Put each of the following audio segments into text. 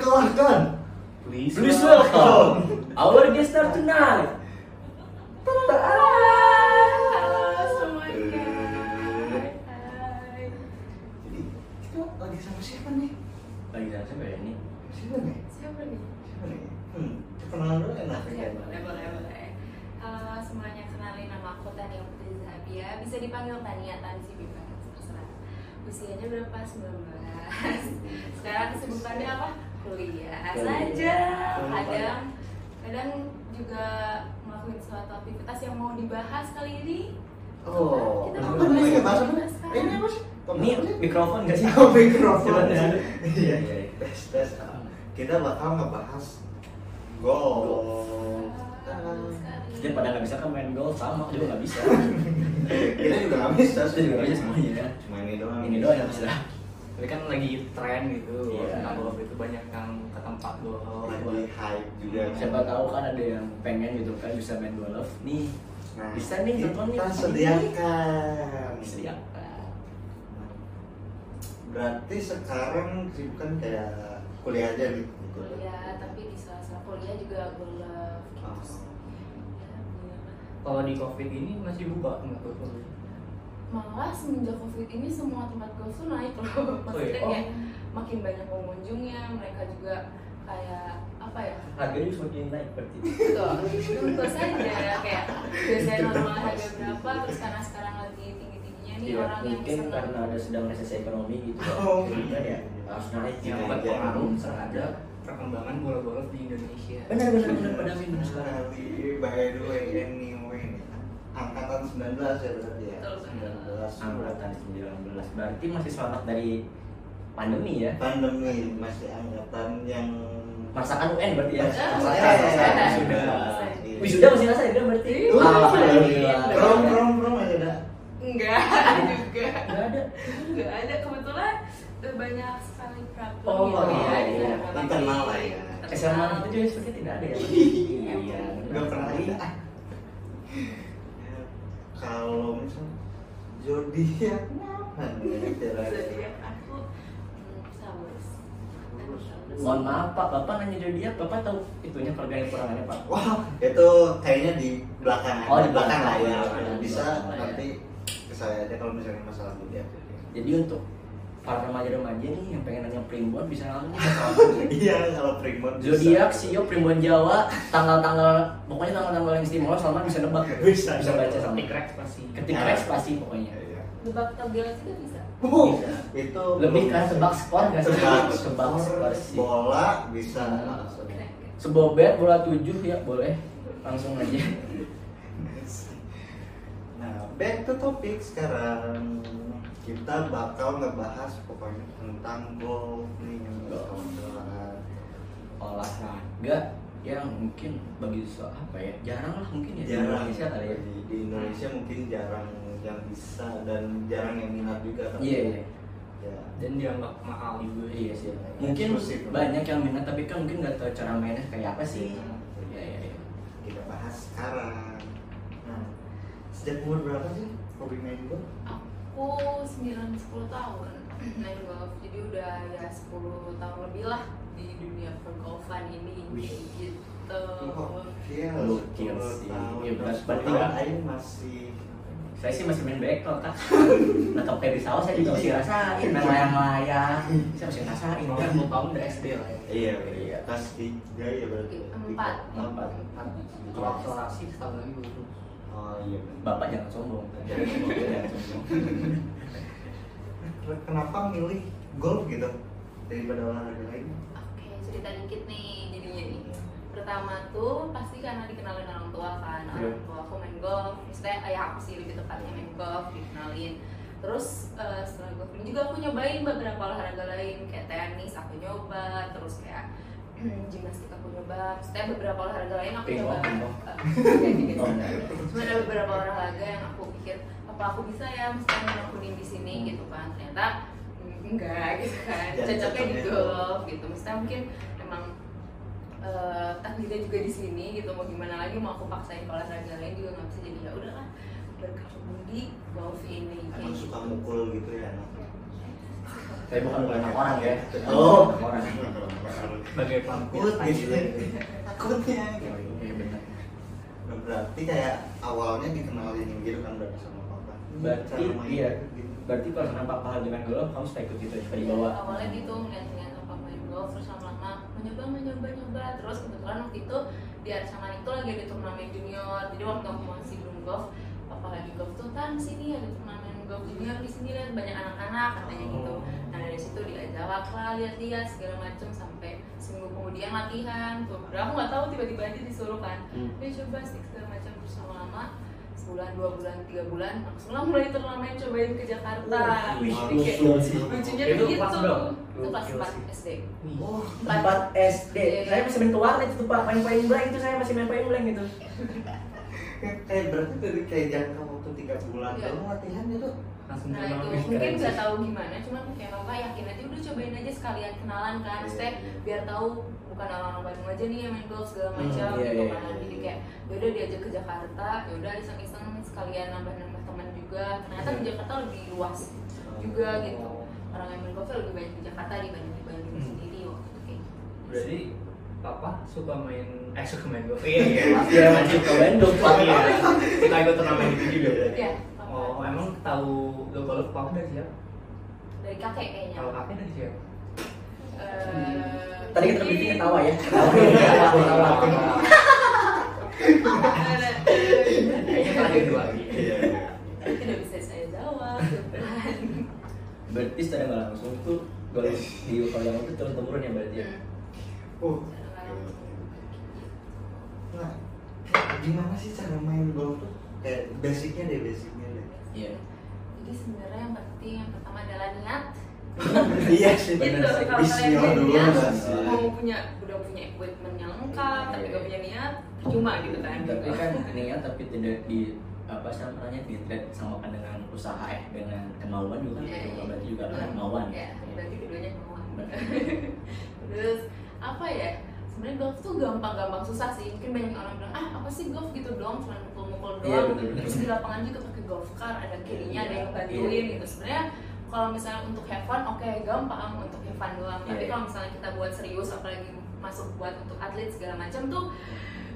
Tak terkalahkan. Please, welcome our guest star tonight. Halo semuanya. Hai. Jadi kita lagi sama siapa nih? Lagi sama siapa ya ini? Siapa nih? Siapa nih? Siapa nih? Hmm, kenalan dulu enak Ya, boleh, boleh, boleh. Halo semuanya, kenalin nama aku Tania Putri Zahabia. Bisa dipanggil Tania, Tan sih bebas, terserah. Usianya berapa? 19. Sekarang kesibukannya apa? Kuliah Kuliah. saja. Kadang, kadang juga melakukan suatu aktivitas yang mau dibahas kali ini. Oh, Kita mau nih bahas bahas apa? apa Eh, sekarang? Ini apa sih? Ini mikrofon gak sih? Oh, mikrofon. Coba tes. Iya, Iya. tes tes. Kita bakal ngebahas golf. Sekali. Dia pada nggak bisa kan main golf sama juga nggak bisa. Kita juga nggak bisa Saya juga nggak bisa semuanya. Cuma ini doang. Ini doang yang bisa. Tapi kan lagi tren gitu, Iya. tentang golf itu banyak yang ke tempat golf. Lagi hype juga. Siapa tahu kan ada yang pengen gitu kan bisa main golf. Nih Nah, Bisa nih, kita nonton nih. sediakan. disediakan. Berarti sekarang kan kayak kuliah aja nih. gitu. kuliah tapi di sela-sela kuliah juga golf gitu Oh. sih. Ya, iya. Kalau di covid ini masih buka nggak tuh? malah semenjak covid ini semua tempat golf tuh naik loh maksudnya Oh, iya. kayak makin banyak pengunjungnya mereka juga kayak apa ya Harganya semakin naik berarti. tuh tentu saja kayak biasanya normal harga berapa terus karena sekarang lagi tinggi tingginya nih Iya, orang yang mungkin senang karena ada sedang resesi ekonomi gitu. Oh. Jadi kan ya harus naik Yang gitu. berpengaruh terhadap perkembangan bola golf di Indonesia. Benar benar benar benar sekali. Sekali, by the way, anyway, angkatan 19 ya berarti ya. Betul, betul. 19. Angkatan 19 berarti masih selamat dari pandemi ya. Pandemi masih angkatan yang Masakan UN berarti ya. Ah, Masakan, iya, iya, iya. wisuda. Iya. Wisuda masih rasa ya berarti. Alhamdulillah. Prom prom prom aja dah. enggak juga Enggak ada. enggak ada kebetulan udah banyak sekali problem Oh, gitu iya, di iya. Internal hati. lah ya. SMA itu juga seperti tidak ada ya. Iya. Gak pernah ada. Kalau misal zodiak apa nih kira-kira? Zodiak Mohon maaf Pak, Bapak nanya zodiak, Bapak tahu itunya kelebihan kekurangannya Pak. Wah, itu kayaknya di belakang. Oh, di belakang lah ya. Bisa ya. nanti ke saya aja kalau misalnya masalah zodiak. Jadi untuk para remaja-remaja nih yang pengen nanya primbon bisa langsung. Iya, kalau primbon bisa. Zodiak, Sio, Primbon Jawa, tanggal-tanggal pokoknya tanggal-tanggal yang istimewa Salman bisa nebak ya. Bisa. bisa baca sama Ketik pasti. ketik Ya. reks pasti pokoknya. Iya. Tebak tabel juga bisa. Oh, Bisa. itu Lebih kan tebak skor nggak sih? Tebak skor sih. bola bisa. Sebobet bola 7 ya boleh. Langsung aja. Nah, back to topic sekarang kita bakal ngebahas pokoknya tentang golf nih. Olahraga yang mungkin bagi so apa ya jarang lah mungkin ya di jarang Indonesia kali ya. di, di Indonesia mungkin jarang yang bisa dan jarang yang minat juga kan Iya iya. ya Dan dianggap mahal juga. Iya sih. Mungkin Eksklusif. banyak yang minat tapi kan mungkin nggak tahu cara mainnya kayak apa sih. Iya iya iya. kita bahas sekarang nah sejak umur berapa sih hobi main golf Aku 9-10 tahun main golf, jadi udah ya 10 tahun lebih lah di dunia pergolfan ini Wih. gitu. Iya, Gokil 10 sih. tahun. Iya, berarti 10 tahun nggak- Aing masih Saya sih masih main bekel kak. Nah kayak di sawah saya juga masih rasain main layang-layang. Saya masih rasain. Kan. 10 tahun udah SD lah ya. iya Iya. kelas tiga ya berarti Empat. Empat. Kalau akselerasi setahun lagi lulus. oh iya. Bapak jangan sombong. Jangan sombong. kenapa milih golf gitu daripada olahraga lain Oke, cerita dikit nih jadinya nih. Pertama tuh pasti karena dikenalin orang tua kan, Iya. orang tua aku main golf, maksudnya ayah aku sih lebih tepatnya main golf, dikenalin. Terus eh, setelah golf ini juga aku nyobain beberapa olahraga lain kayak tenis aku nyoba, terus kayak gimnastik aku nyoba, maksudnya beberapa olahraga lain aku nyoba. Eh, gitu. Oh. Cuma ada beberapa olahraga yang aku pikir apa aku bisa ya misalnya ngelakuin di sini gitu kan. Ternyata mm, enggak gitu kan. Cocoknya di golf gitu. Maksudnya mungkin emang eh, takdirnya juga di sini gitu. Mau gimana lagi mau aku paksain olahraga lain juga nggak bisa. Jadi ya udahlah berkecimpung di golf ini emang gitu. suka mukul gitu ya Tapi bukan banyak orang ya. Oh. Orang. sebagai takut gitu takutnya Iya, iya, benar. Berarti kayak awalnya dikenalin gitu kan berarti sama papa Berarti, iya. gitu. Berarti kalau nampak pahal dengan golf, kamu suka ikut gitu, suka dibawa. awalnya gitu ngeliat-ngeliat apa main golf terus lama-lama mencoba mencoba nyoba terus kebetulan waktu itu di Arsaman itu lagi ada turnamen junior jadi waktu aku masih belum golf papa lagi golf tuh tan sini ada turnamen golf junior di sini lihat banyak anak-anak katanya gitu nah dari situ diajak lah lihat-lihat segala macem sampai seminggu kemudian latihan tuh aku nggak tahu tiba-tiba aja disuruh kan Hmm. dia coba stick segala macam terus lama-lama sebulan dua bulan tiga bulan langsung lah mulai turnamen cobain ke Jakarta Wih, lucunya Itu begitu itu kelas Gokil 4 sih. SD oh Empat SD. Iya. Saya masih main ke warnet itu pak, main point blank itu saya masih main point blank gitu. Kayak kayak berarti dari kayak jangka waktu tiga bulan Iya. kamu latihan itu langsung Nah itu mungkin keren nggak tahu gimana, cuman kayak papa yakin aja udah cobain aja sekalian kenalan kan, Iya, Maksudnya iya. biar tahu bukan orang-orang Bandung aja nih yang main golf segala Hmm, macam iya, gitu kan. iya. Jadi kayak yaudah diajak ke Jakarta, yaudah iseng-iseng sekalian nambah-nambah teman juga. Ternyata di Jakarta lebih luas juga gitu. Orang yang main golf lebih banyak di Jakarta dibanding di Bandung Hmm. sendiri waktu itu kayak gitu. berarti papa suka main eh suka main golf iya iya Iya masih ke Bandung pak. iya kita ikut turnamen itu juga Iya, papa oh emang tahu lo golf papa dari siapa dari kakek kayaknya. kalau kakek dari siapa Eh, Tadi kita briefing ketawa ya. lagi iya tidak bisa saya jawab. Berarti secara nggak langsung tuh golf di kalau yang itu turun temurun ya berarti ya. Hmm. Nah gimana sih cara main golf tuh kayak basicnya deh basicnya deh Iya. Jadi sebenarnya yang penting yang pertama adalah niat. iya sih Gitu bener sih kalau kalian punya niat, mau punya udah punya equipment yang lengkap, tapi gak punya niat, percuma gitu kan. Tapi kan ini ya tapi tidak di apa sih namanya tidak disamakan dengan usaha eh dengan kemauan juga kan Iya, iya. berarti juga kan kemauan ya. Berarti keduanya kemauan. Benar. Terus apa ya? Sebenarnya golf tuh gampang-gampang susah sih. Mungkin banyak orang bilang ah apa sih golf gitu doang, cuma mukul-mukul Iya, doang. benar-benar. Terus di lapangan juga pakai golf car, ada kirinya, ada yang bantuin Iya. gitu. Sebenarnya kalau misalnya untuk have fun, oke gampang untuk have fun doang. Tapi Iya. kalau misalnya kita buat serius, apalagi masuk buat untuk atlet segala macam tuh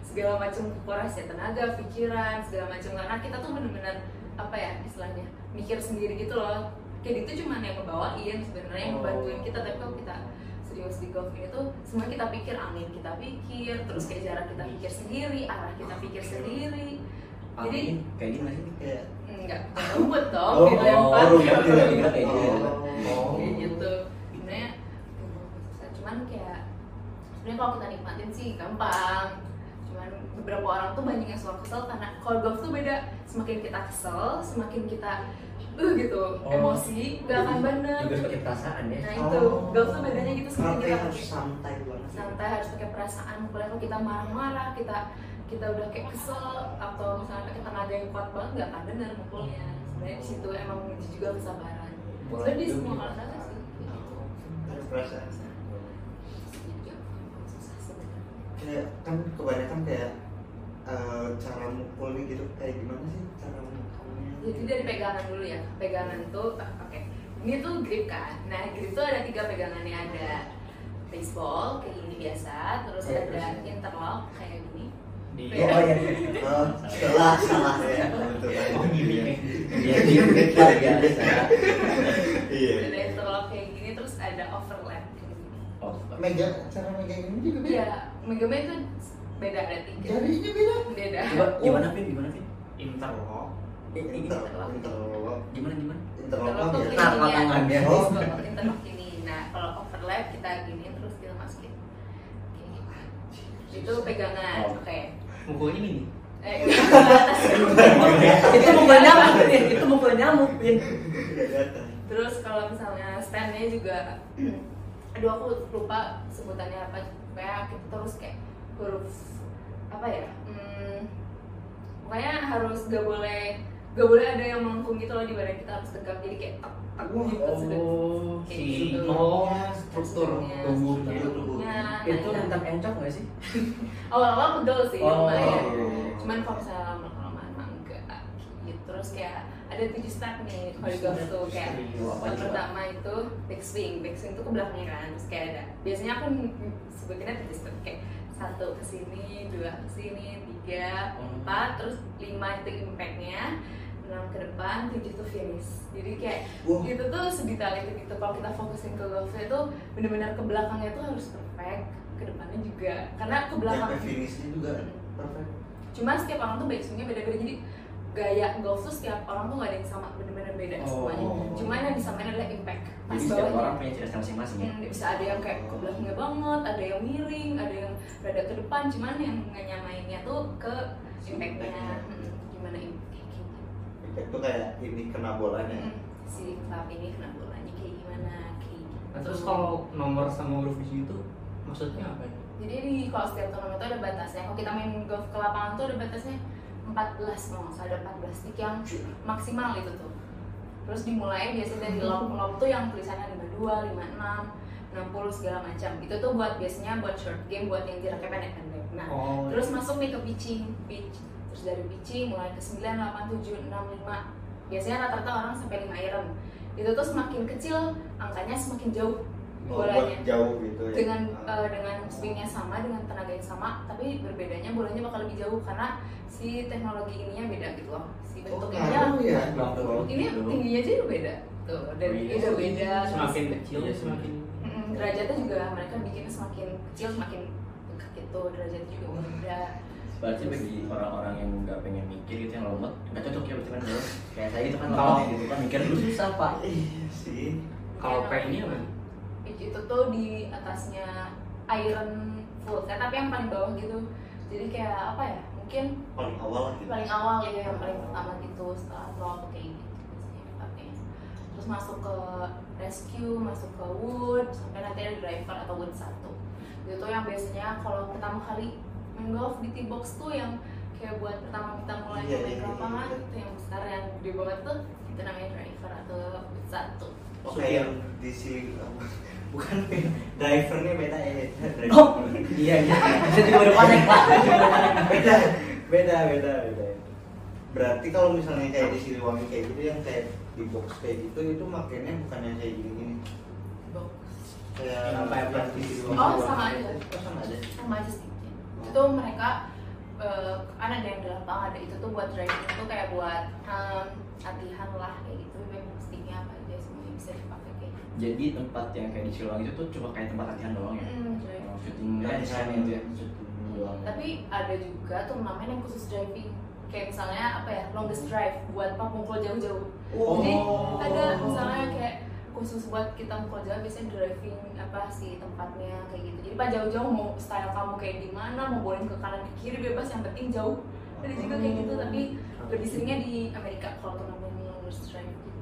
segala macam kuras ya tenaga, pikiran, segala macam karena kita tuh bener-bener apa ya istilahnya mikir sendiri gitu loh. Kayak itu cuma yang ngebawain sebenarnya yang Oh. ngebantuin kita tapi kalau kita serius di golf ini tuh semua kita pikir angin kita pikir terus kayak jarak kita pikir sendiri arah kita pikir sendiri jadi Angin kayak gini nggak sih? kayak enggak rumput dong Oh, dilempar oh, rumput dilempar kayak gitu. Oh. kayak gitu sebenarnya susah cuman kayak sebenarnya kalau kita nikmatin sih gampang cuman beberapa orang tuh banyak yang suka kesel karena kalau golf tuh beda semakin kita kesel semakin kita uh gitu. Oh. emosi gak akan bener. Juga seperti perasaan ya. nah itu. Golf tuh bedanya gitu Tapi kita harus pakai santai banget santai harus pakai perasaan. Mulai kalau kita marah-marah kita kita udah kayak kesel atau misalnya pakai tenaga yang kuat banget nggak akan bener mukulnya. Sebenarnya di situ emang menguji juga kesabaran. Sebenarnya di semua olahraga sih. Ada perasaan. Kayak kan kebanyakan kayak eh, cara mukulnya gitu kayak gimana sih cara mukulnya jadi dari pegangan dulu ya pegangan tuh ah, oke ini tuh grip kan nah grip tuh ada tiga pegangannya ada baseball kayak gini biasa terus Iya, ada terus? interlock kayak gini di Oh iya. Oh, salah salah ya betul Oh, gini ya. Dia di luar biasa. iya ada interlock kayak gini terus ada overlap kayak gini Oh, megang cara megang ini juga beda Iya, Megame itu beda ada tiga. jarinya beda Beda. Coba gimana Vin? Gimana Vin? interlock Interlock interlock Gimana gimana? ya. tangannya. Oh. Kalau interlock ini. Nah, kalau overlap kita gini terus kita masukin. Gitu. Itu pegangan. Oh. Oke. mukulnya ini Eh, ke atas. itu mukul nyamuk. Itu mukul nyamuk Terus kalau misalnya standnya juga aduh aku lupa sebutannya apa kayak kita terus kayak huruf apa ya hmm, pokoknya harus gak boleh gak boleh ada yang melengkung gitu loh di badan kita harus tegak. Jadi kayak tak tak gitu sudah. Oh Kayak si gitu. oh struktur Strukturnya, tubuhnya struktur tubuhnya Itu tentang encok nggak sih? awal-awal pegel sih Oh, lumayan iya, iya. cuman kalau misalnya lama-lama emang enggak gitu terus kayak ada tujuh step nih kalau di golf tuh kayak coba? pertama itu backswing backswing itu ke belakangnya kan terus kayak ada biasanya aku sebutinnya tujuh step kayak satu ke sini dua ke sini tiga Hmm. empat terus lima itu impactnya enam ke depan tujuh tuh finish. Jadi kayak Wah. itu tuh sedetail itu gitu. Kalau kita fokusin ke golfnya tuh benar-benar ke belakangnya tuh harus perfect. Ke depannya juga. Karena ke belakang Sampai finishnya juga perfect. cuma setiap orang tuh backswingnya beda-beda. Jadi gaya golf tuh setiap orang tuh gak ada yang sama bener-bener beda Oh. semuanya. Cuman yang disamain adalah impact. Pas Jadi setiap orang punya ciri masing-masing ya. Hmm, bisa ada yang kayak ke belakangnya banget ada yang miring ada yang rada ke depan. Cuman yang nggak nyamainnya tuh ke impactnya. Hmm, gimana impactnya Itu kayak ini kena bolanya. Hmm, si club ini kena bolanya kayak gimana kayak gitu. Nah, terus kalau nomor sama huruf di situ maksudnya apa ya? jadi di kalau setiap turnamen itu ada batasnya. Kalau kita main golf ke lapangan tuh ada batasnya 14 kalau nggak salah ada 14 stick yang maksimal itu tuh. Terus dimulai biasanya dari lob lob tuh yang tulisannya 52, 56, 60 segala macam. Itu tuh buat biasanya buat short game buat yang jaraknya pendek-pendek. Nah Oh, terus masuk nih ke pitching pitch terus dari pitching mulai ke 9, 8, 7, 6, 5 biasanya rata-rata orang sampai 5 iron itu tuh semakin kecil angkanya semakin jauh Oh, bolanya jauh gitu ya. dengan Ah. eh, dengan swingnya sama dengan tenaga yang sama tapi berbedanya bolanya bakal lebih jauh karena si teknologi ininya beda gitu loh si Oh, bentuknya ngaruh ya. Ini Gitu. tingginya aja udah beda tuh dan Iya. ini udah beda semakin terus- kecil Iya sih. semakin derajatnya juga mereka bikinnya semakin kecil semakin dekat gitu derajatnya juga beda Berarti bagi orang-orang yang nggak pengen mikir gitu yang lemot nggak cocok ya berarti kan bro. Kayak saya itu kan Kalau- lemot gitu kan mikir dulu susah pak. Iya sih. kalau P ini apa? itu tuh di atasnya iron full set tapi yang paling bawah gitu jadi kayak apa ya mungkin Paling awal gitu. paling awal ya yang paling pertama gitu setelah lob kayak gitu biasanya dipakai terus masuk ke rescue masuk ke wood sampai nanti ada driver atau wood satu itu yang biasanya kalau pertama kali main golf di tee box tuh yang kayak buat pertama kita mulai Iya, main iya, ke iya, lapangan iya. itu yang besar yang gede banget tuh itu namanya driver atau satu Oke yang di sini bukan drivernya beda ya. Oh iya iya. Saya juga udah panik pak. Beda beda beda beda berarti kalau misalnya kayak di Siliwangi kayak gitu yang kayak di box kayak gitu itu makanya bukan yang kayak gini gini box kayak Yang kayak yang di Siliwangi Oh, sama aja. Oh, sama aja sama aja sticknya itu mereka eh, kan ada yang di lapangan ada itu tuh buat driving itu kayak buat em, latihan lah kayak gitu memang sticknya apa aja semuanya bisa dipakai kayak gitu Jadi tempat yang kayak di Siliwangi itu tuh cuma kayak tempat latihan doang ya. Hmm. Oh, kan itu ya. doang. tapi ada juga turnamen yang khusus driving kayak misalnya apa ya longest drive buat pemukul jauh-jauh Oh. jadi ada misalnya kayak khusus buat kita mukul jauh biasanya driving apa sih tempatnya kayak gitu. Jadi pas jauh-jauh mau style kamu kayak gimana mau bowling ke kanan ke kiri bebas. Yang penting jauh. Ada juga kayak gitu tapi lebih seringnya di Amerika kalau turnamen longest drive gitu.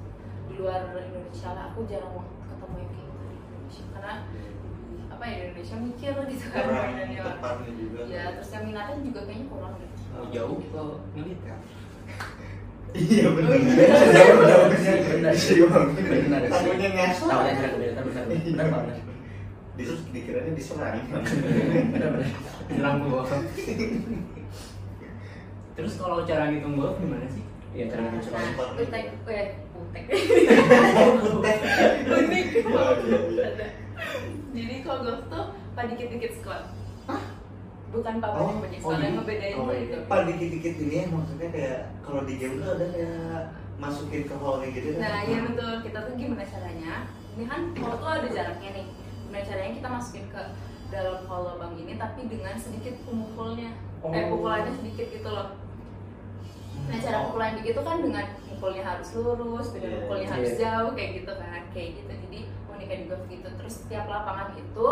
Di luar Indonesia lah aku jarang banget ketemu yang kayak gitu di Indonesia. Karena apa ya di Indonesia mikir gitu kan. Mainannya juga. Ya terus yang minatnya juga kayaknya kurang gitu Mau jauh ke militer. Iya benar Oh, iya. Jauh, jauh. Benar. Siliwangi Benar. takutnya ngasal Tahu aja benar benar benar benar benar. Terus dikiranya diserang Benar benar. Bilang gua. Terus kalau cara ngitung golf gimana sih? Iya cara Nah, mencuri. utek, eh, utek. Unik. Oh, iya, iya. Jadi kalau golf tuh pak dikit-dikit squat. Bukan papa yang punya squat yang ngebedain oh, tuh iya. itu. Pak dikit-dikit ini ya maksudnya kayak kalau di game tuh ada kayak masukin ke hole gitu kan? Nah, iya betul. Kita tuh gimana caranya? Ini kan kalau tuh ada jaraknya nih. Gimana caranya kita masukin ke dalam hole lubang ini tapi dengan sedikit pemukulnya. Eh, Oh. pukulannya sedikit gitu loh. Nah, cara pukulan begitu kan dengan mukulnya harus lurus, dengan Iya, mukulnya iya. harus jauh kayak gitu kan, kayak gitu. Jadi uniknya di golf gitu. Terus setiap lapangan itu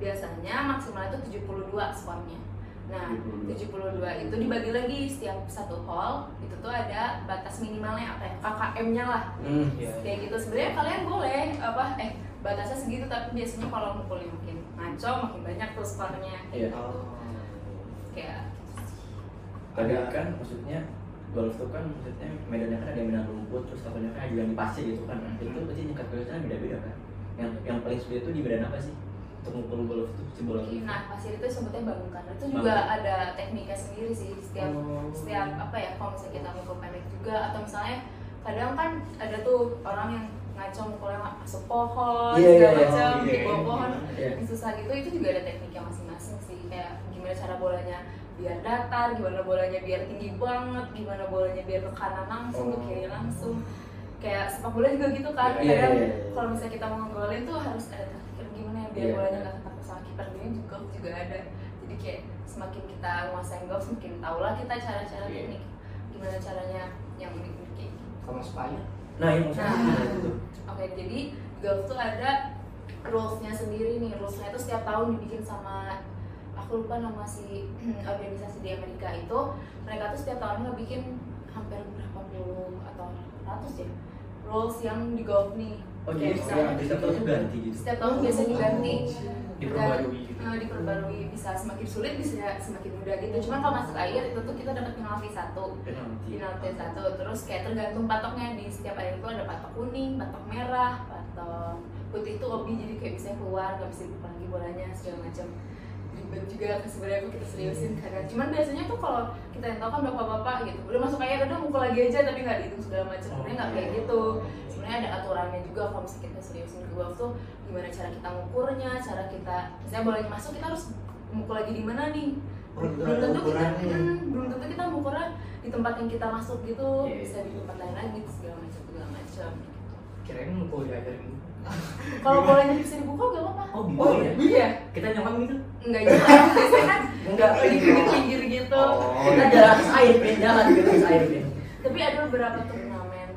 biasanya maksimal itu 72 skornya. Nah, 72. 72 itu dibagi lagi setiap satu hole itu tuh ada batas minimalnya apa ya? KKM-nya lah. Hmm. Iya. Kayak gitu. Sebenarnya kalian boleh apa eh batasnya segitu tapi biasanya kalau mukulnya makin ngaco makin banyak tuh skornya. Iya. Gitu. Oh. Kayak Tapi kan maksudnya golf tuh kan maksudnya medannya kan ada yang medan rumput terus satunya kan ada yang di pasir gitu kan. Itu berarti tingkat kesulitan beda-beda kan. Yang yang paling sulit itu di medan apa sih? Mukul golf itu si bola itu Nah, pasir itu sebutnya bangunkan. Itu juga ada tekniknya sendiri sih setiap Oh. setiap apa ya kalau misalnya kita mukul pendek juga atau misalnya kadang kan ada tuh orang yang ngaco mukulnya masuk pohon Iya, iya, segala iya. macam Oh, di iya. bawah pohon Iya. susah gitu itu juga ada tekniknya masing-masing sih kayak gimana cara bolanya biar datar gimana bolanya biar tinggi banget gimana bolanya biar ke kanan langsung ke Oh. kiri langsung kayak sepak bola juga gitu kan Iya, iya, kadang iya, iya. kalau misalnya kita mau ngegolin tuh harus ada biar Iya. bolanya nggak ketangkap sama kiper ini juga juga ada jadi kayak semakin kita nguasain golf semakin tau lah kita cara-cara Iya. teknik gimana caranya yang unik-unik kayak gitu. sama supaya nah yang maksudnya Nah. itu Oke, jadi golf tuh ada rules-nya sendiri nih. Rules-nya itu setiap tahun dibikin sama aku lupa nama si organisasi di Amerika itu. Mereka tuh setiap tahun ngebikin hampir berapa puluh atau ratus ya rules yang di golf nih. Oh jadi misalnya- setiap setiap tahun tuh ganti gitu. Setiap tahun biasa diganti diperbarui gitu. eh, diperbarui bisa semakin sulit bisa semakin mudah gitu. Cuman kalau masuk air itu tuh kita dapat penalti satu. Penalti. Penalti satu. Terus kayak tergantung patoknya. Di setiap air itu ada patok kuning patok merah patok putih. Itu obi jadi kayak bisa keluar nggak bisa dibuka lagi bolanya segala macam. Ribet juga kan sebenarnya aku kita seriusin karena cuman biasanya tuh kalau kita yang tahu kan bapak-bapak gitu. Udah masuk air udah mukul lagi aja tapi nggak dihitung segala macam. Sebenarnya nggak kayak gitu sebenarnya ada aturannya juga kalau misalnya kita seriusin ke golf tuh gimana cara kita ngukurnya cara kita misalnya bolanya masuk kita harus mukul lagi di mana nih? Oh, belum tentu kita ukurannya. hmm, belum tentu kita mukurnya di tempat yang kita masuk gitu. Iya. bisa di tempat lain lagi segala macam segala macam. Kirain mukul diajarin kalau bolanya bisa dibuka gak apa-apa? Oh bisa Oh, ya iya. Kita nyokap gitu? Enggak kan enggak di pinggir-pinggir gitu. Oh. kita jalan air jalan gitu air tapi ada beberapa turnamen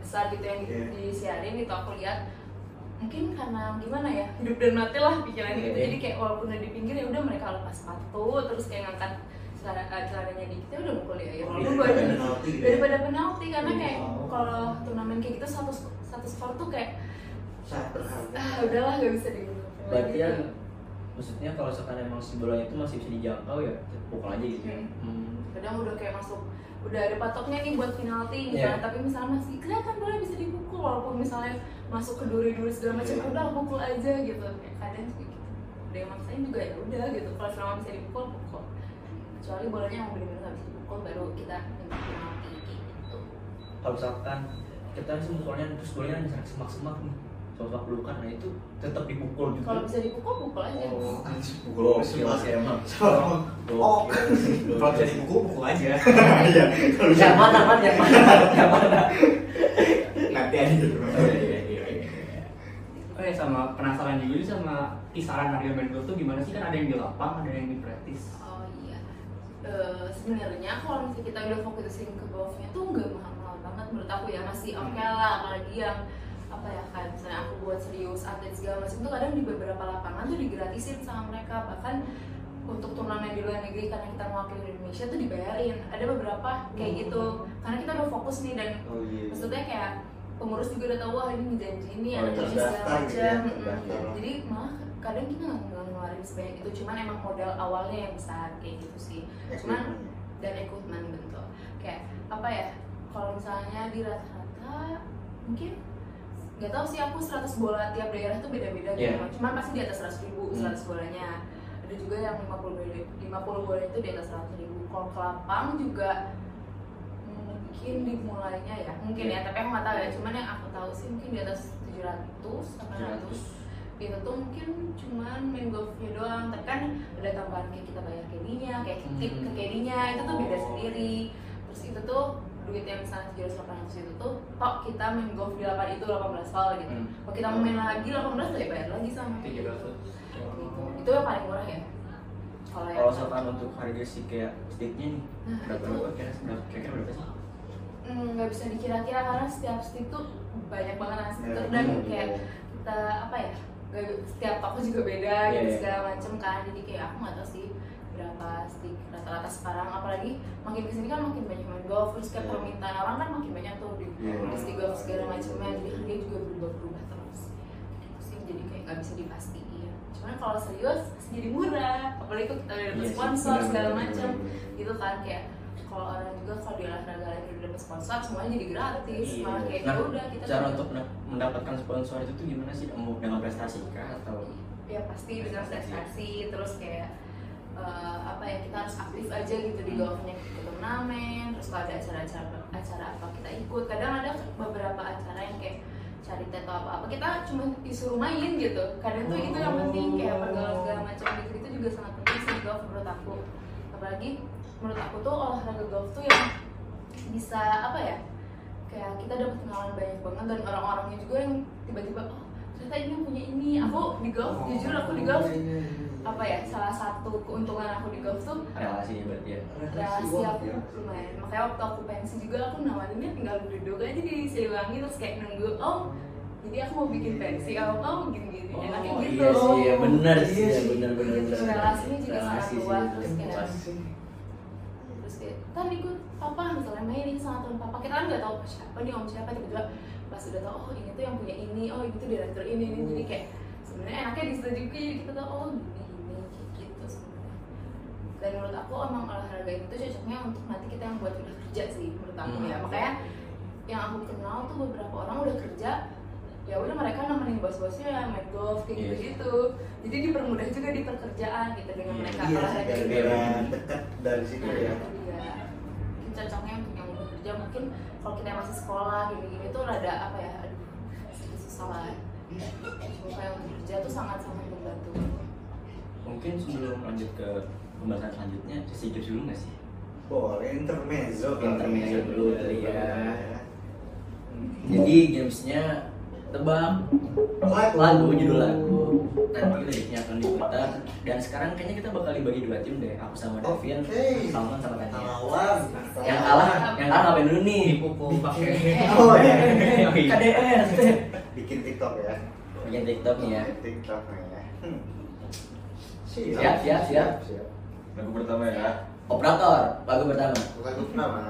besar gitu yang di, Iya. disiarin itu aku lihat mungkin karena gimana ya hidup dan mati lah pikirannya gitu Iya. jadi kayak walaupun udah di pinggir ya udah mereka lepas sepatu terus kayak ngangkat celana eh, celananya dikit ya udah mukul Oh, Walaupun penalti gitu ya? daripada penalti karena Iya. kayak kalau turnamen kayak gitu satu satu skor tuh kayak Sangat berharga. ah udahlah gak bisa dibuka berarti ya maksudnya kalau misalkan emang si bolanya itu masih bisa dijangkau ya pukul aja gitu ya Hmm. hmm. kadang udah kayak masuk udah ada patoknya nih buat penalti misalnya Iya. tapi misalnya masih kelihatan bola bisa dipukul walaupun misalnya masuk ke duri-duri segala macam Iya. udah pukul aja gitu. Kayak kadang juga gitu. Ada yang maksain juga ya udah gitu. Kalau selama bisa dipukul pukul. Kecuali bolanya yang benar-benar nggak bisa dipukul baru kita minta penalti gitu. Kalau misalkan kita sih mukulnya terus bolanya misalnya semak-semak nih semak pelukan nah itu tetap dipukul juga kalau bisa dipukul pukul aja oh Anjir, gokil semua. sih emang. Oh. Kalau jadi buku buku aja Iya. Bisa- yang mana man yang mana yang mana nanti aja dulu Oh, iya, iya, iya. Oh ya sama penasaran juga sama kisaran harga main golf tuh gimana sih kan ada yang di lapang ada yang di praktis Oh iya. Eh, sebenarnya kalau misalnya kita udah fokusin ke golfnya tuh nggak mahal-mahal banget menurut aku ya masih oke lah apalagi yang apa ya kan misalnya aku buat serius atlet segala macam tuh kadang di beberapa lapangan tuh digratisin sama mereka. Bahkan untuk turnamen di luar negeri karena kita mewakili Indonesia tuh dibayarin. Ada beberapa kayak gitu. Karena kita udah fokus nih dan Oh iya. maksudnya kayak pengurus juga udah tahu wah ini janji ini Oh, ada terus segala gitu ya, macam. jadi malah kadang kita nggak ngeluarin sebanyak itu. Cuman emang modal awalnya yang besar kayak gitu sih. Cuman dan equipment bentuk kayak apa ya kalau misalnya di rata-rata mungkin nggak tahu sih aku 100 bola tiap daerah tuh beda-beda gitu. Yeah. cuman pasti di atas 100 ribu Hmm. 100 bolanya. Ada juga yang 50 bola 50 bola itu di atas 100 ribu. Kalau ke lapang juga mungkin dimulainya ya. Mungkin ya tapi aku nggak tahu ya. Cuman yang aku tahu sih mungkin di atas 700 800 itu tuh mungkin cuman main golfnya doang. Tapi kan ada tambahan kayak kita bayar kedinya kayak tip ke Hmm. kedinya itu tuh beda Oh. sendiri. Terus itu tuh duit yang misalnya 700 800 itu tuh tok kita main golf di lapangan itu 18 hole gitu. Hmm. kalau kita mau main lagi 18 tuh ya bayar lagi sama tiga ratus. Gitu. Itu yang paling murah ya. Kalau yang kalau misalkan untuk harga sih kayak sticknya nih Nah, berapa berapa? Kira berapa? Kira berapa sih? Hmm, nggak bisa dikira-kira karena setiap stick tuh banyak banget kan stiker Ya, dan kayak iya. kita apa ya setiap toko juga beda Iya, gitu iya. segala macem kan. Jadi kayak aku nggak tahu sih stick rata-rata sekarang. Apalagi makin ke sini kan makin banyak main golf terus kayak Iya. permintaan orang kan makin banyak tuh di, Iya. di golf segala macamnya jadi harga juga berubah-berubah terus. Gitu sih jadi kayak nggak bisa dipastiin. Cuman kalau serius pasti jadi murah. Apalagi kalau kita dapet Iya sponsor segala macam. gitu kan kayak kalau orang juga kalau di olahraga lain udah dapet sponsor semuanya jadi gratis. Iya. malah kayak nah ya udah kita cara untuk mendapatkan sponsor itu tuh gimana sih? Mau dengan prestasi kah atau ya pasti dengan prestasi terus kayak eh, apa ya kita harus aktif aja gitu di golfnya ikut turnamen terus kalau ada acara-acara acara apa kita ikut. Kadang ada beberapa acara yang kayak cari atau apa apa kita cuma disuruh main gitu. Kadang tuh itu yang penting kayak pergaulan segala macam gitu. Itu juga sangat penting sih golf menurut aku. Apalagi menurut aku tuh olahraga golf tuh yang bisa apa ya kayak kita dapat kenalan banyak banget dan orang-orangnya juga yang tiba-tiba oh ternyata ini punya ini aku di golf jujur aku di golf. apa ya salah satu keuntungan aku di golf tuh relasi berarti ya? Relasi aku lumayan. Makanya waktu aku pensi juga aku nawarinnya tinggal duduk aja di Siliwangi terus kayak nunggu oh jadi aku mau bikin pensi oh oh gini gini enaknya Oh, gitu. iya sih ya benar sih Iya ya benar benar Gitu, benar. relasinya juga sangat luas, terus kayak- terus kayak kan ikut papa misalnya mainin sama teman papa kita kan nggak tahu siapa nih om siapa tiba-tiba pas udah tahu oh ini tuh yang punya ini oh ini tuh direktur ini ini jadi kayak sebenarnya enaknya di situ juga jadi kita tahu oh gini gini kayak gitu sebenarnya dan menurut aku emang olahraga itu cocoknya untuk nanti kita yang buat udah kerja sih menurut aku Hmm. ya makanya yang aku kenal tuh beberapa orang udah kerja ya udah mereka nemenin bos-bosnya main golf kayak Iya. gitu gitu jadi dipermudah juga di pekerjaan gitu dengan Iya. mereka iya olahraga itu dekat dari situ Nah, ya. Mungkin cocoknya untuk yang udah kerja mungkin kalau kita masih sekolah gini-gini tuh rada apa ya aduh sedikit susah lah kayak untuk kerja tuh sangat sangat membantu Mungkin sebelum lanjut ke pembahasan selanjutnya, jokes dulu nggak sih? boleh intermezzo. Intermezzo dulu kali ya. Hmm. Jadi gamesnya tebak Lagu. lagu judul lagu nanti liriknya akan diputar dan sekarang kayaknya kita bakal dibagi dua tim deh aku sama Devin Oke. Salman sama Tania Lawan. yang kalah yang kalah ngapain dulu nih dipukul pakai Oh iya. KDS Bikin TikTok ya. bikin TikTok nih ya Bikin TikTok nih ya. Siap, siap, siap. siap. Lagu pertama ya. operator lagu pertama Lagu pertama.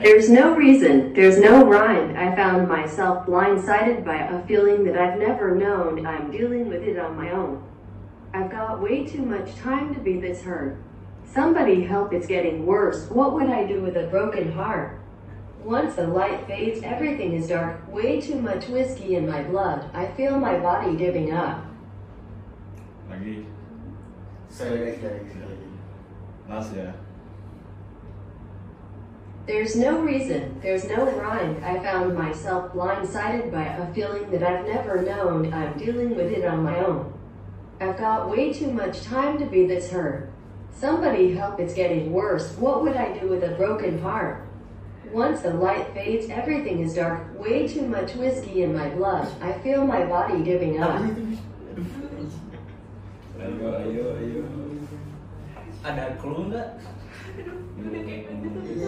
There's no reason, there's no rhyme. I found myself blindsided by a feeling that I've never known. I'm dealing with it on my own. I've got way too much time to be this hurt. Somebody help, it's getting worse. What would I do with a broken heart? Once the light fades, everything is dark. Way too much whiskey in my blood. I feel my body giving up. Lagi. Sekali lagi, sekali lagi, sekali lagi. Las ya. There's no reason, there's no rhyme. I found myself blindsided by a feeling that I've never known. I'm dealing with it on my own. I've got way too much time to be this hurt. Somebody help, it's getting worse. What would I do with a broken heart? Once the light fades, everything is dark. Way too much whiskey in my blood. I feel my body giving up. Ayo, ayo, ayo. ada clue nggak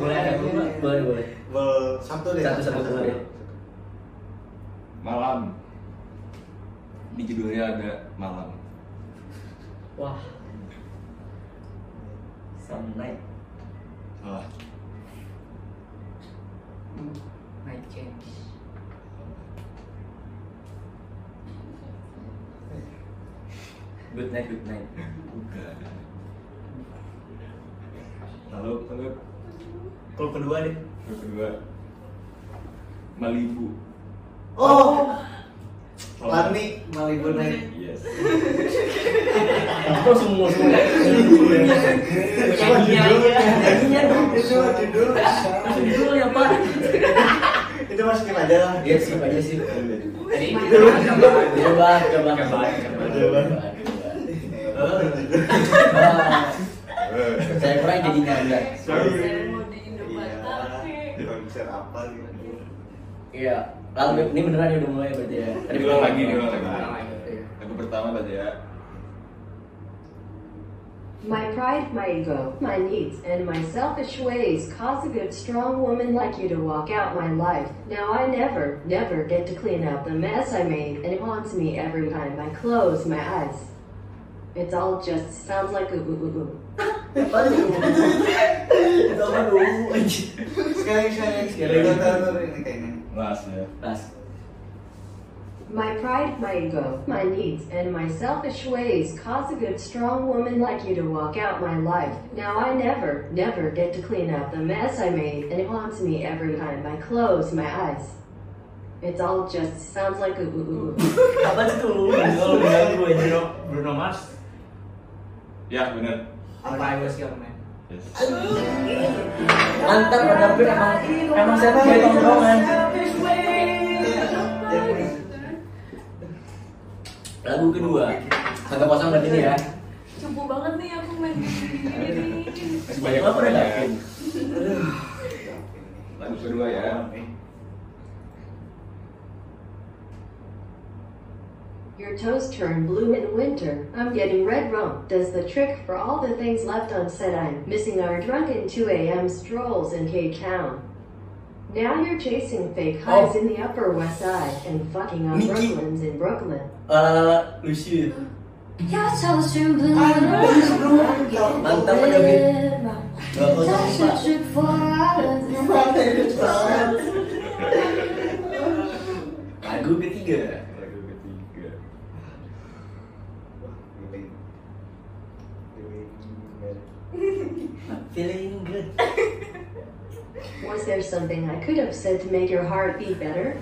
boleh ada nggak boleh boleh satu deh. Satu, satu, deh. Malam. Di judulnya ada malam. wah some night Salah. night change good night good night Bukan. Lalu, lalu clue kedua deh. Yang kedua. Malibu. Oh. Lani Malibu naik. Yes. Aku semua semua. Nyanyinya dong. Itu judul. Langsung judulnya apa Itu masukin aja lah. iya sih aja sih jadi Judul. coba coba Coba, coba. Coba. Saya kurang jadi nyadar saya mau di Indo Iya. Batak Konser apa gitu. iya lalu ini beneran ya udah mulai berarti ya Tadi Diulang lagi, diulang lagi. Ulang Lagu pertama tadi ya. My pride, my ego, my needs, and my selfish ways cause a good, strong woman like you to walk out my life. Now I never, never get to clean up the mess I made, and it haunts me every time I close my eyes. It's all just sounds like a ooh ooh ooh. Itu. My pride, my ego, my needs, and my selfish ways cause a good, strong woman like you to walk out my life. Now I never, never get to clean up the mess I made, and it haunts me every time I close my eyes. It's all just sounds like a ooh. Apa ya. Bruno, Mars. Ya bener. Was your man? Yes. Mantap Bang David emang emang saya tuh kayak tongkrongan. Lagu kedua. Satu kosong berarti ya. Cupu banget nih aku main gini. Masih banyak Apa ya. yakin? Lagu kedua ya. Your toes turn blue in winter. I'm getting red rum. Does the trick for all the things left unsaid. I'm missing our drunken 2 a.m. strolls in Cape Town. Now you're chasing fake highs Oh. in the Upper West Side and fucking on Nikki. Brooklyn's in Brooklyn. Lala Lucy. Your toes turn blue. Mantap Bang David. Dua kosong That's a Pak. trick for all of them. Lagu ketiga. Lagu ketiga. Feeling good. Was there something I could have said to make your heart beat better?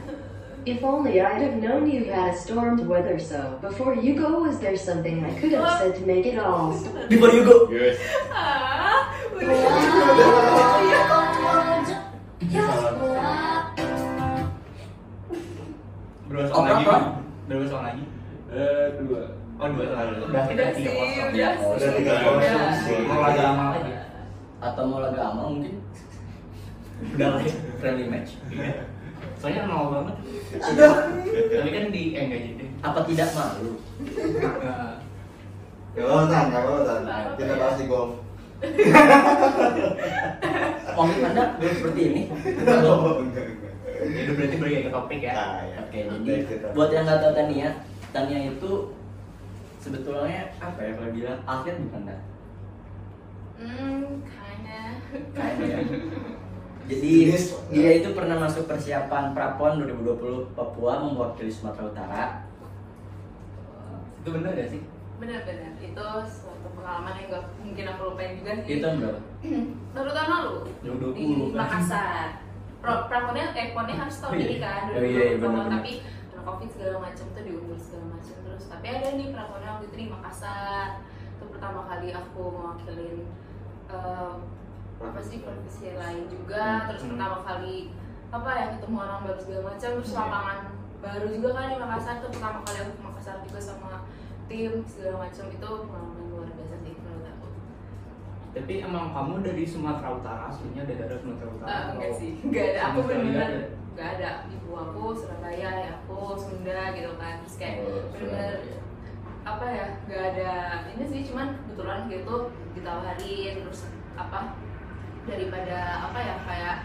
If only I'd have known you had a stormed weather so. Before you go, was there something I could have said to make it all? Before you go. Yes. Ah, udah. Berapa Oh, lagi? apa? Berapa song lagi? Eh dua. Oh dua song. Udah Udah tiga sih, kosong. udah Udah tiga kosong sih. Mau lagu lama lagi? Atau mau lagu ama mungkin? Udah lah ya, friendly match. Soalnya nol banget. Tapi kan di eh enggak jadi. Apa tidak malu? Nah, Gak apa-apa. Gak apa-apa. Kita bahas di golf. Mungkin anda belum seperti ini. Itu berarti balik ke topik ya. Ah, ya. Oke, jadi buat yang nggak tahu Tania, Tania itu sebetulnya apa ya kalau bilang atlet bukan dah? Hmm, Jadi dia itu pernah masuk persiapan Prapon 2020 Papua mewakili Sumatera Utara. Itu bener gak sih? Benar-benar itu suatu pengalaman yang gak mungkin aku lupain juga sih. Itu tahun berapa? Baru tahun lalu 2020 di kan? Makassar. Pro, praponnya eh ponnya harus tahun Oh, iya. ini kan, Oh, iya, iya, 2020, benar-benar. tapi karena covid segala macam tuh diundur segala macam terus. Tapi ada nih praponnya waktu itu di Makassar. Itu pertama kali aku mewakilin eh, apa sih profesi lain juga. Terus Hmm. pertama kali apa ya ketemu orang baru segala macam. Terus Iya. lapangan baru juga kan di Makassar tuh pertama kali aku ke Makassar juga sama tim segala macam itu pengalaman luar biasa sih menurut aku. Tapi emang kamu dari Sumatera Utara, aslinya dari daerah Sumatera Utara? Ah, enggak atau- sih, enggak ada. Aku benar-benar enggak ada. Ibu aku Surabaya, ya aku Sunda gitu kan. Terus kayak Oh, benar-benar Surabaya. Apa ya, enggak ada ini sih cuman kebetulan gitu ditawarin terus apa daripada apa ya kayak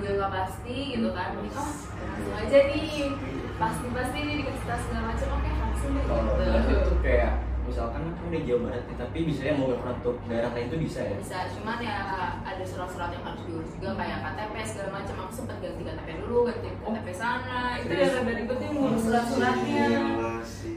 yang nggak pasti gitu kan. Jadi oh langsung aja nih pasti-pasti nih dikasih tahu segala macam oke langsung deh gitu. itu kayak misalkan kan di Jawa Barat nih, tapi bisa ya mau untuk daerah lain itu bisa ya. bisa cuman ya ada surat-surat yang harus diurus juga kayak KTP segala macam aku sempat ganti KTP dulu ganti KTP sana itu yang rada ribetnya ngurus surat-suratnya Gila sih.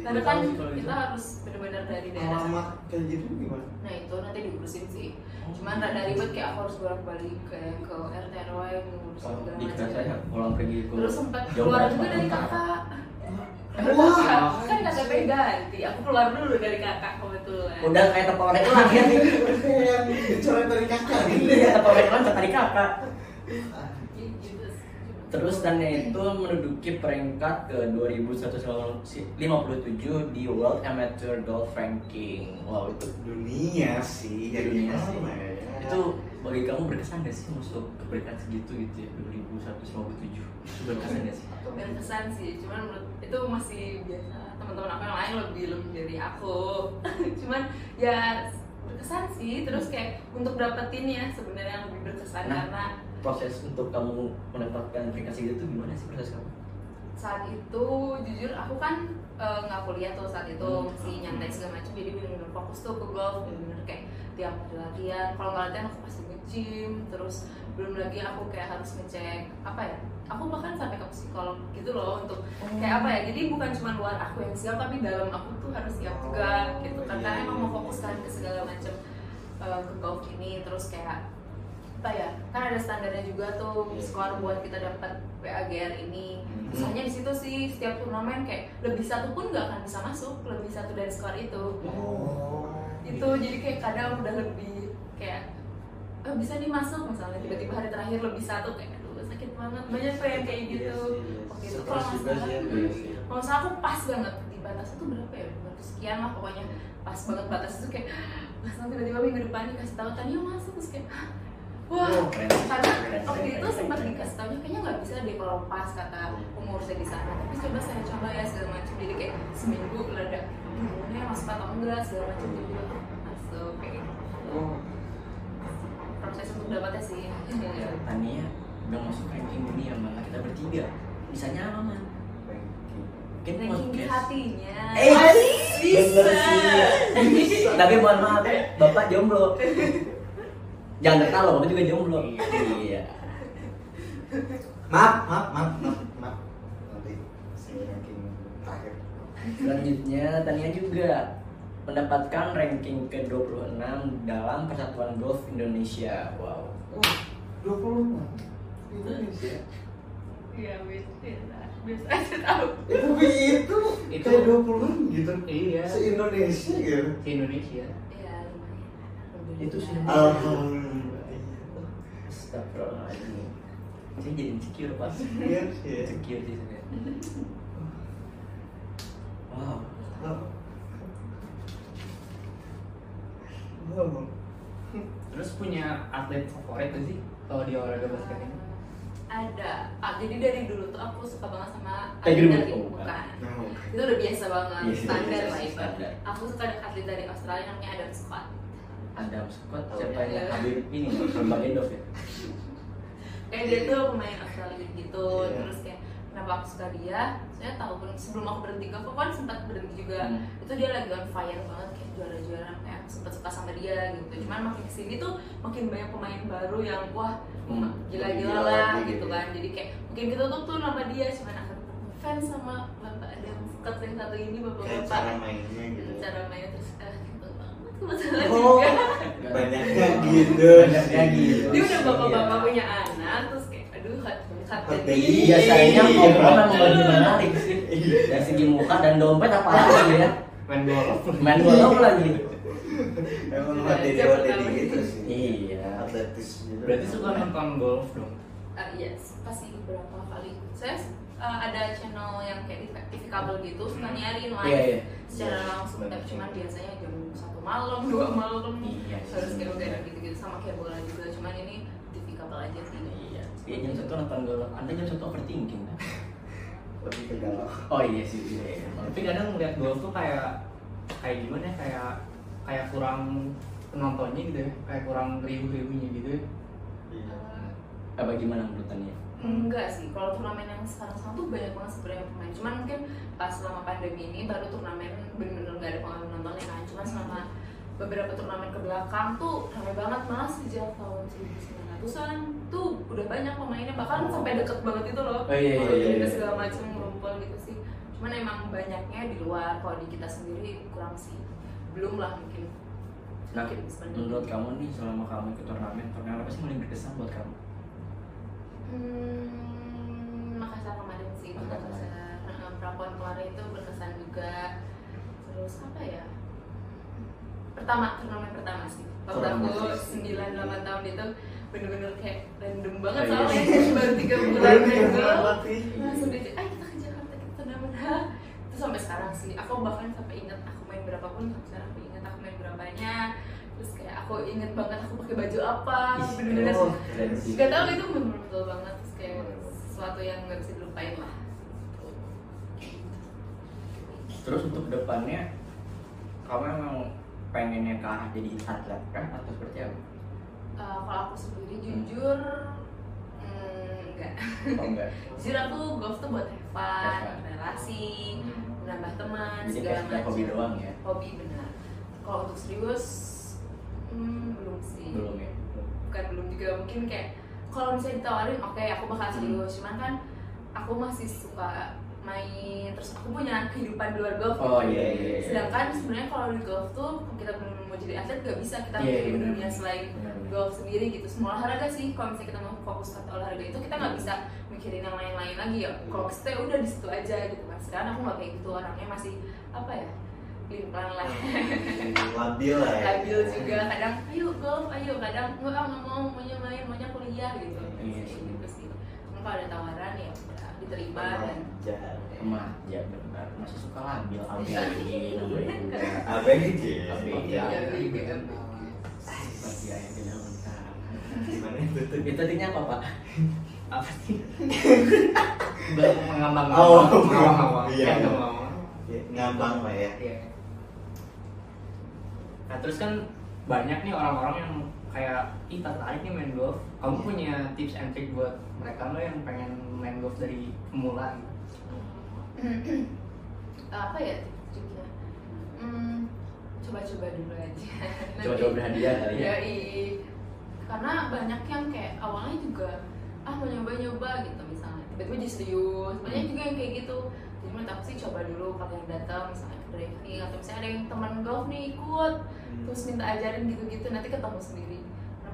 Karena kan kita harus benar-benar dari daerah Alamat kayak gitu gimana? nah itu nanti diurusin sih cuman rada ribet kayak aku harus bolak-balik kayak ke RT RW ngurus di macam saya pulang pergi ke terus sempat keluar juga dari kakak Wah. kan KTP ganti aku keluar dulu dari kakak kebetulan Udah kayak tepal reklam ya. Kayak dicoret dari kakak gitu Iya, ya. tepal reklam tadi kakak. Sih. Terus Tania itu menduduki peringkat ke 2157 di World Amateur Golf Ranking. Wow, itu Dunia sih, ya Dunia sih. gimana ya? itu bagi kamu berkesan gak sih masuk ke peringkat segitu gitu ya 2157 itu berkesan gak sih? berkesan sih cuman menurut itu masih biasa teman-teman aku yang lain lebih lebih dari aku cuman ya berkesan sih terus kayak untuk dapetinnya sebenarnya lebih berkesan Nah. karena proses untuk kamu mendapatkan peringkat segitu tuh gimana sih proses kamu? saat itu jujur aku kan eh, nggak kuliah tuh saat itu Hmm. masih nyantai segala macam jadi benar-benar fokus tuh ke golf benar-benar kayak tiap latihan kalau nggak latihan aku pasti nge-gym terus belum lagi aku kayak harus ngecek apa ya aku bahkan sampai ke psikolog gitu loh untuk kayak apa ya jadi bukan cuma luar aku yang siap tapi dalam aku tuh harus siap juga gitu kan Iya, karena emang iya. mau fokus kan ke segala macam eh, ke golf ini terus kayak apa ya? Kan ada standarnya juga tuh Iya. skor buat kita dapat PAGR ini. Hmm. Misalnya di situ sih setiap turnamen kayak lebih satu pun nggak akan bisa masuk lebih satu dari skor itu. Oh. itu jadi kayak kadang udah lebih kayak eh, bisa nih masuk misalnya. Tiba-tiba hari terakhir lebih satu kayak aduh sakit banget. Banyak tuh yang kayak Iya gitu. sih, iya. Oke, itu kalau nggak juga salah sih ya, hmm, iya kalau nggak salah aku pas banget. Di batasnya tuh berapa ya? 200 sekian lah pokoknya. Pas banget batas itu kayak pas tiba-tiba minggu depan dikasih tahu Tania masuk terus kayak wah keren. karena Keren, waktu keren, itu sempat dikasih tahunya kayaknya nggak bisa deh kalau pas kata pengurusnya di sana. Tapi coba saya coba ya segala macam. Jadi kayak seminggu lada gimana ya masuk atau enggak segala macam jadi masuk kayak gitu. Oh. proses untuk dapatnya sih? Ya, Tania udah masuk ranking dunia malah kita bertiga. Bisa nyala man Mungkin ranking di hatinya. Eh, Bener sih. Tapi mohon maaf, bapak jomblo. Jangan tertawa, bapak juga jomblo. Iya. Maaf, maaf, maaf, maaf, maaf. Nanti saya ranking terakhir. Selanjutnya Tania juga mendapatkan ranking ke-26 dalam Persatuan Golf Indonesia. Wow. Oh, 20 Indonesia. iya biasa biasa aja tahu tapi itu Itu- itu 20 gitu. Iya. Se Indonesia gitu. Di Indonesia. iya lumayan Itu sih. Alhamdulillah. Astagfirullahaladzim. Saya jadi insecure pas. Iya ya. Insecure sih saya. Wow. Oh. Terus punya atlet favorit gak sih kalau di olahraga basket ini? ada ah, jadi dari dulu tuh aku suka banget sama Tiger atlet dari. Oh, bukan Oh. itu udah biasa banget Iya, standar iya, lah itu standar. aku suka ada atlet dari Australia namanya Adam Scott Adam Scott Oh, siapa iya. yang Habib ini Nurmagomedov ya? kayak dia tuh pemain Australia gitu Iya. terus kayak kenapa aku suka dia saya tahu pun sebelum aku berhenti golf aku kan sempat berhenti juga Hmm. itu dia lagi on fire banget kayak juara-juara kayak aku sempat suka sama dia gitu cuman makin ke sini tuh makin banyak pemain baru yang wah Hmm. gila-gila Gila lah lagi gitu gitu. kan jadi kayak mungkin kita tuh tuh nama dia cuman akan fans sama bapak Adam Scott yang satu ini bapak-bapak cara mainnya gitu. cara mainnya terus eh gitu kebetulan Oh, juga banyaknya gitu. Banyaknya gitu. dia udah bapak-bapak Iya. punya anak terus kayak aduh hot Hot daddy. daddy. Biasanya ngobrol memang lebih menarik sih. Iya. Dari segi muka dan dompet apa lagi ya? Main golf. Main golf lagi. Emang Iya, hati jadi gitu gitu. sih. Iya. Atletis gitu. Berarti suka nonton golf dong. Ah, iya, pasti beberapa kali. Saya uh, ada channel yang kayak TV, TV kabel gitu, suka Hmm. nyariin live Iya, iya. secara Iya, langsung. Tapi cuman biasanya jam satu malam, dua malam, Iya, harus iya. kayak udah gitu-gitu sama kayak bola juga. Cuman ini TV kabel aja sih. Iya. Dia jam satu nonton golf. Anda jam satu overthinking. kan? Lebih ke galau. Oh iya sih. Iya. iya. Tapi kadang ngeliat golf tuh kayak kayak gimana ya? Kayak kayak kurang penontonnya gitu ya. Kayak kurang riuh-riuhnya gitu ya. Iya. Apa gimana menurut Tania? Enggak sih, kalau turnamen yang sekarang-sekarang tuh banyak banget sebenarnya pemain. Cuman mungkin pas selama pandemi ini baru turnamen bener-bener gak ada pengalaman nontonnya kan. Cuman selama beberapa turnamen ke belakang tuh ramai banget malah sejak tahun 1900-an tuh udah banyak pemainnya bahkan sampai deket banget itu loh. Oh, iya, iya, iya, iya. segala macam ngumpul gitu sih. Cuman emang banyaknya di luar, kalau di kita sendiri kurang sih. Belum lah mungkin. Nah, Mungkin menurut kamu nih selama kamu ikut turnamen, turnamen apa sih paling berkesan buat kamu? Hmm, Makassar kemarin sih Makassar. Makassar. Nah, Prapuan kemarin itu berkesan juga. Terus apa ya? Pertama, turnamen pertama sih. Waktu aku. 9 8 tahun itu bener-bener kayak random banget iya. soalnya baru 3 bulan Baru tiga bulan latih. Langsung diajak, ayo kita ke Jakarta kita turnamen ha. Itu sampai sekarang sih. Aku bahkan sampai ingat aku main berapapun sampai sekarang aku ingat aku main berapanya. Terus kayak aku inget banget aku pakai baju apa. Bener-bener Oh, sih. Gak tau itu bener betul banget terus kayak sesuatu yang gak bisa dilupain lah Terus untuk depannya, kamu emang pengennya ke arah jadi atlet kan atau seperti apa? Eh, kalau aku sendiri jujur hmm, enggak Oh enggak. jujur aku golf tuh buat have fun, relasi menambah teman Jadi segala macam hobi doang ya? hobi benar kalau untuk serius hmm, belum sih Belum ya? bukan belum juga mungkin kayak kalau misalnya ditawarin oke aku bakal Hmm. serius cuman kan aku masih suka main terus aku punya kehidupan di luar golf Oh iya iya. iya. sedangkan sebenarnya kalau di golf tuh kita mau jadi atlet gak bisa kita Iya, mikirin benar. dunia selain Benar, benar. golf sendiri gitu semua olahraga sih kalau misalnya kita mau fokus ke olahraga itu kita nggak bisa mikirin yang lain-lain lagi ya kalau kita udah di situ aja gitu kan sekarang aku nggak kayak gitu orangnya masih apa ya limplan lah labil lah ya labil juga kadang ayo golf ayo kadang enggak ah, nggak mau maunya main maunya kuliah gitu Iya Kayak sih. gitu sih kalau ada tawaran ya udah diterima dan Jangan. Emang ya benar masih suka labil ABG ABG. Iya, ABG. iya. Seperti ayah tidak lengkap. gimana itu Itu artinya apa pak? apa sih mengambang Oh, iya. Kayak mengawang. Ya, ngambang lah ya Iya. Nah terus kan banyak nih orang-orang yang kayak ih tertarik nih main golf. Kamu punya tips and trick buat mereka nggak yang pengen main golf dari pemula? Gitu? apa ya tipsnya? Hmm, coba-coba dulu aja. Coba-coba berhadiah kali ya. ya karena banyak yang kayak awalnya juga ah mau nyoba-nyoba gitu misalnya. Tiba-tiba jadi serius. Banyak juga yang kayak gitu. Jadi menurut aku sih coba dulu kalau yang datang misalnya ke driving atau misalnya ada yang teman golf nih ikut. Terus minta ajarin gitu-gitu nanti ketemu sendiri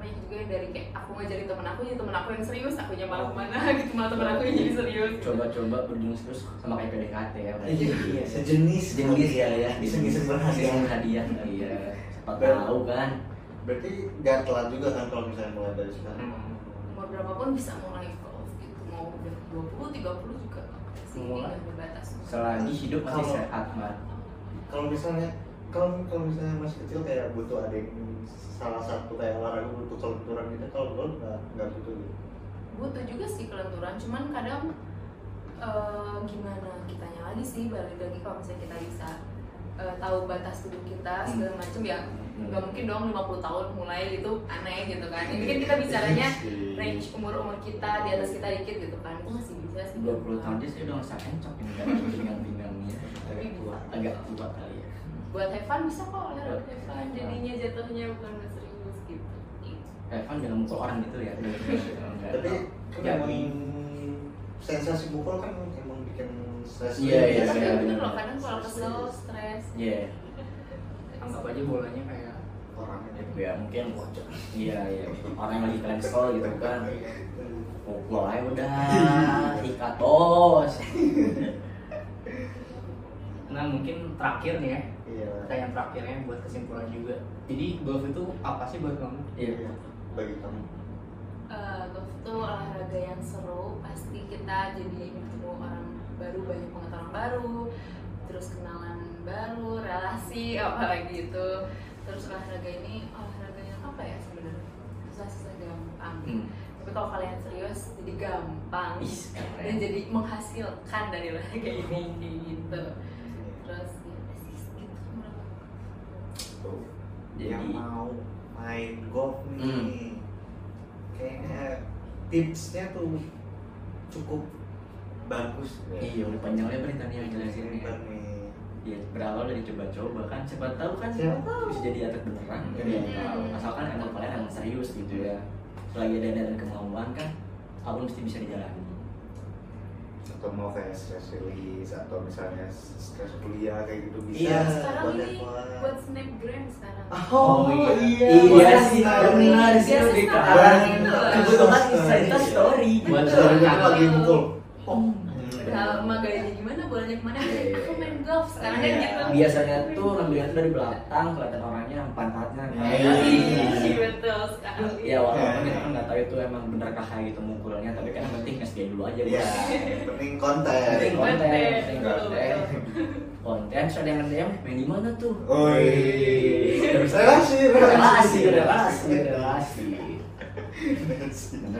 banyak juga yang dari kayak aku ngajarin temen aku jadi temen aku yang serius aku malah ke mana gitu malah temen aku yang jadi serius Coba-coba berujung terus sama kayak PDKT ya. berarti. Iya, sejenis Sejenis ya ya. Iseng-iseng berhadiah. Berhadiah kali ya. Siapa tahu kan. berarti gak telat juga kan kalau misalnya mulai dari sekarang Hmm. umur berapapun bisa mulai golf gitu mau udah 20 30 juga sih Mulai. nggak berbatas Selagi hidup masih sehat Mat. kalau misalnya kalau kalau misalnya masih kecil kayak butuh ada yang salah satu kayak olahraga butuh kelenturan gitu kalau golf nggak nggak butuh gitu butuh juga sih kelenturan cuman kadang eh, gimana kitanya lagi sih balik lagi kalau misalnya kita bisa eh, tahu batas tubuh kita segala macam ya nggak mungkin dong 50 tahun mulai gitu aneh gitu kan ini kan kita bicaranya range umur umur kita di atas kita dikit gitu kan itu masih bisa sih 20 tahun dia sih udah ngerasa encok ini kan pinggang-pinggangnya. Tapi bisa. Agak tua kali ya. Buat have fun bisa kok olahraga have fun jadinya jatuhnya bukan buat serius gitu Evan jangan mukul orang gitu ya. Tapi kan Jadi. emang sensasi pukul kan emang bikin stres Iya, iya, iya, bener loh kadang kalau kesel stres Iya. Anggap aja bolanya kayak orangnya Ya mungkin Iya iya. Orang yang lagi kalian kesel gitu kan. Pukul aja udah. Ikat bos. Nah mungkin terakhir nih ya iya. Pertanyaan terakhirnya buat kesimpulan juga. Jadi golf itu apa sih buat kamu? Iya. bagi kamu. Eh, golf itu olahraga yang seru. Pasti kita jadi ketemu orang baru banyak pengetahuan baru terus kenalan baru relasi apalagi itu terus olahraga ini olahraga yang apa ya sebenarnya? Susah-susah gampang. Hmm. tapi kalau kalian serius jadi gampang. Ih, dan jadi menghasilkan dari olahraga ini kayak gitu. Terus tuh Jadi- yang mau main golf nih Hmm. kayaknya tipsnya tuh cukup bagus ya. Iya udah panjang lebar nih tadi yang jelasin nih. Iya berawal dari coba-coba kan siapa tahu kan Siapa tahu. bisa jadi atlet beneran kan Iya. ya tahu. asalkan emang kalian emang serius gitu ya selagi ada dan kemauan kan apa pun mesti bisa dijalani atau mau kayak stress release atau misalnya stress kuliah kayak gitu bisa Iya. sekarang buat ini buat snapgram sekarang Oh, iya. iya Buat sih story. benar sih lebih ke story arah gitu. kebutuhan Insta story Buat Betul. Story sekarang itu lagi mukul oh emang gayanya gimana, bolanya ke mana? Iya, iya, Aku iya. main golf sekarang kan Iya, gitu. biasanya tuh ngambilnya tuh dari belakang kelihatan orangnya pantatnya Iya. Iya. Ya walaupun kita kan nggak tahu itu emang benerkah kayak gitu mukulnya tapi kan yang penting SG dulu aja Iya, bos penting konten. penting konten Konten, penting konten. konten ada yang DM main di mana tuh? Oi. Relasi relasi. relasi relasi bener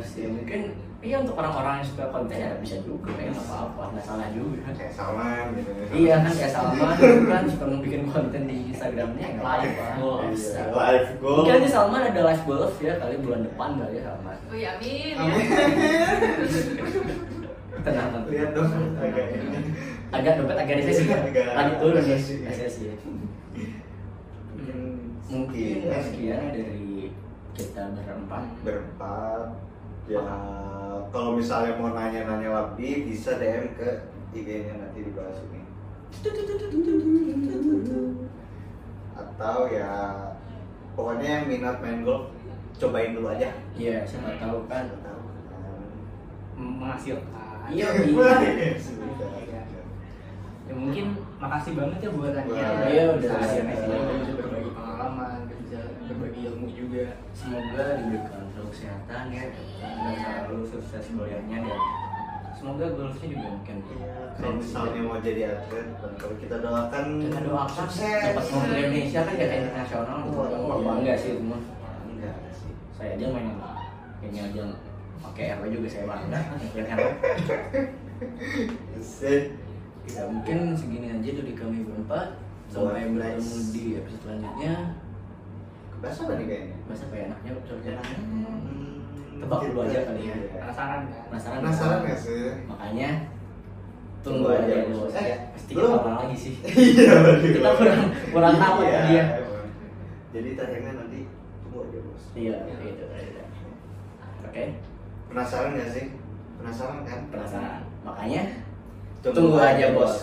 sih mungkin iya untuk orang-orang yang suka konten ya bisa juga ya nggak apa-apa nggak salah juga Kayak Salman gitu. iya kan kayak Salman kan suka bikin konten di Instagramnya yang live lah golf. Iya, Live goal. mungkin nanti Salman ada live golf ya kali bulan depan kali ya Salman Oh iya, amin. Amin. tenang tenang Lihat dong agak ini. agak dompet agak resesi ya lagi turun ya resesi. resesi Mungkin mungkin ya, sekian dari kita berempat berempat ya kalau misalnya mau nanya-nanya lebih bisa DM ke IG-nya nanti dibahas ini atau ya pokoknya yang minat main golf cobain dulu aja Iya, siapa tahu kan. Kan. menghasilkan Iya, Iya. ya mungkin makasih banget ya buat Ania iya, udah. udah bisa berbagi pengalaman bisa berbagi ilmu juga Semoga diberikan selalu kesehatan ya dan selalu sukses kuliahnya dan semoga golfnya juga mungkin Iya, kalau misalnya mau jadi atlet dan kalau kita doakan kita doakan sukses dapat mewakili Indonesia kan kayak internasional gitu. Wah. Wah, bangga sih itu mah. enggak sih Saya aja main ini aja pakai RW juga saya bangga yang RW. Ya mungkin segini aja dari kami berempat. Sampai bertemu di episode selanjutnya. Bahasa apa nih kayaknya Masa kayak enaknya episode jalannya? Hmm, Tebak dulu aja kali ya. Iya. penasaran kan Penasaran? penasaran nggak sih Makanya Tunggu aja, bos. Eh, Ya, pasti belum. kita lagi sih. iya Kita kurang kurang tahu Iya, ya dia. jadi tayangnya nanti tunggu aja bos Iya, gitu. gitu. Oke, penasaran nggak sih penasaran kan penasaran. Makanya Tunggu tunggu aja, aja bos. bos.